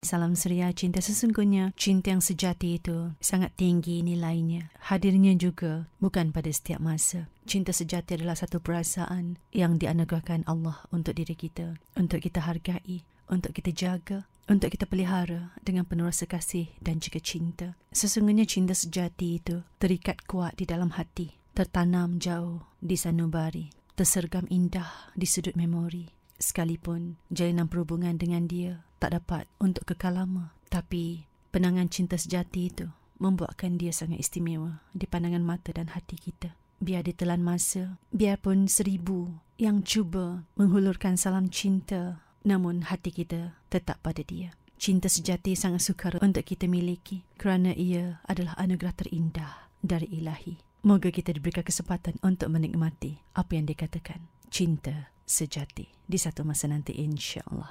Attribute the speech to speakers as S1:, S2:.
S1: Salam Suria Cinta Sesungguhnya, cinta yang sejati itu sangat tinggi nilainya. Hadirnya juga bukan pada setiap masa. Cinta sejati adalah satu perasaan yang dianugerahkan Allah untuk diri kita, untuk kita hargai, untuk kita jaga, untuk kita pelihara dengan penuh rasa kasih dan juga cinta. Sesungguhnya cinta sejati itu terikat kuat di dalam hati, tertanam jauh di sanubari, tersergam indah di sudut memori. Sekalipun jalinan perhubungan dengan dia tak dapat untuk kekal lama. Tapi penangan cinta sejati itu membuatkan dia sangat istimewa di pandangan mata dan hati kita. Biar ditelan masa, biarpun seribu yang cuba menghulurkan salam cinta, namun hati kita tetap pada dia. Cinta sejati sangat sukar untuk kita miliki kerana ia adalah anugerah terindah dari ilahi. Moga kita diberikan kesempatan untuk menikmati apa yang dikatakan cinta sejati di satu masa nanti insya Allah.